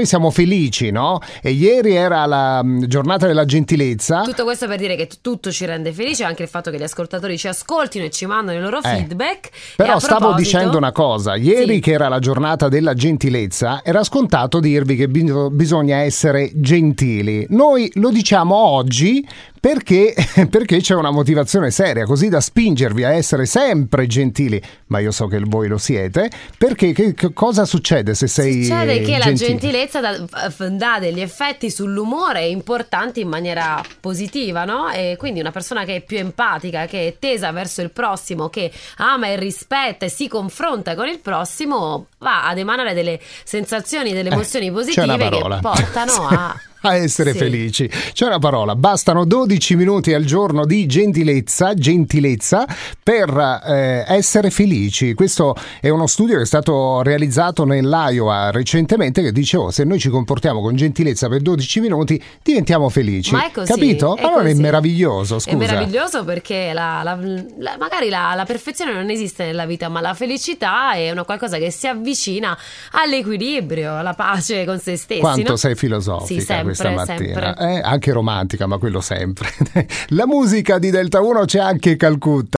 Siamo felici, no? E ieri era la mm, giornata della gentilezza. Tutto questo per dire che t- tutto ci rende felici, anche il fatto che gli ascoltatori ci ascoltino e ci mandano i loro Eh, feedback. E Però a stavo proposito- dicendo una cosa, ieri Sì. che era la giornata della gentilezza, era scontato dirvi che bi- bisogna essere gentili. Noi lo diciamo oggi perché, perché c'è una motivazione seria, così da spingervi a essere sempre gentili, ma io so che voi lo siete, perché che, che cosa succede se sei Succede che la gentile? gentilezza dà, dà degli effetti sull'umore importanti in maniera positiva, no? E quindi una persona che è più empatica, che è tesa verso il prossimo, che ama e rispetta e si confronta con il prossimo, va ad emanare delle sensazioni, delle Eh, emozioni c'è positive che portano a... a essere Sì. felici. C'è una parola, bastano 12 minuti al giorno di gentilezza, gentilezza per eh, essere felici. Questo è uno studio che è stato realizzato nell'Iowa recentemente che dice oh, se noi ci comportiamo con gentilezza per 12 minuti diventiamo felici. Ma è così. Capito? è allora è così. meraviglioso, scusa. È meraviglioso perché la- la- la- magari la, la perfezione non esiste nella vita, ma la felicità è una qualcosa che si avvicina all'equilibrio, alla pace con se stessi. Quanto no? sei filosofica Sì, sempre, questa mattina, sempre. Eh, anche romantica, ma quello sempre. La musica di Delta 1 c'è anche Calcutta.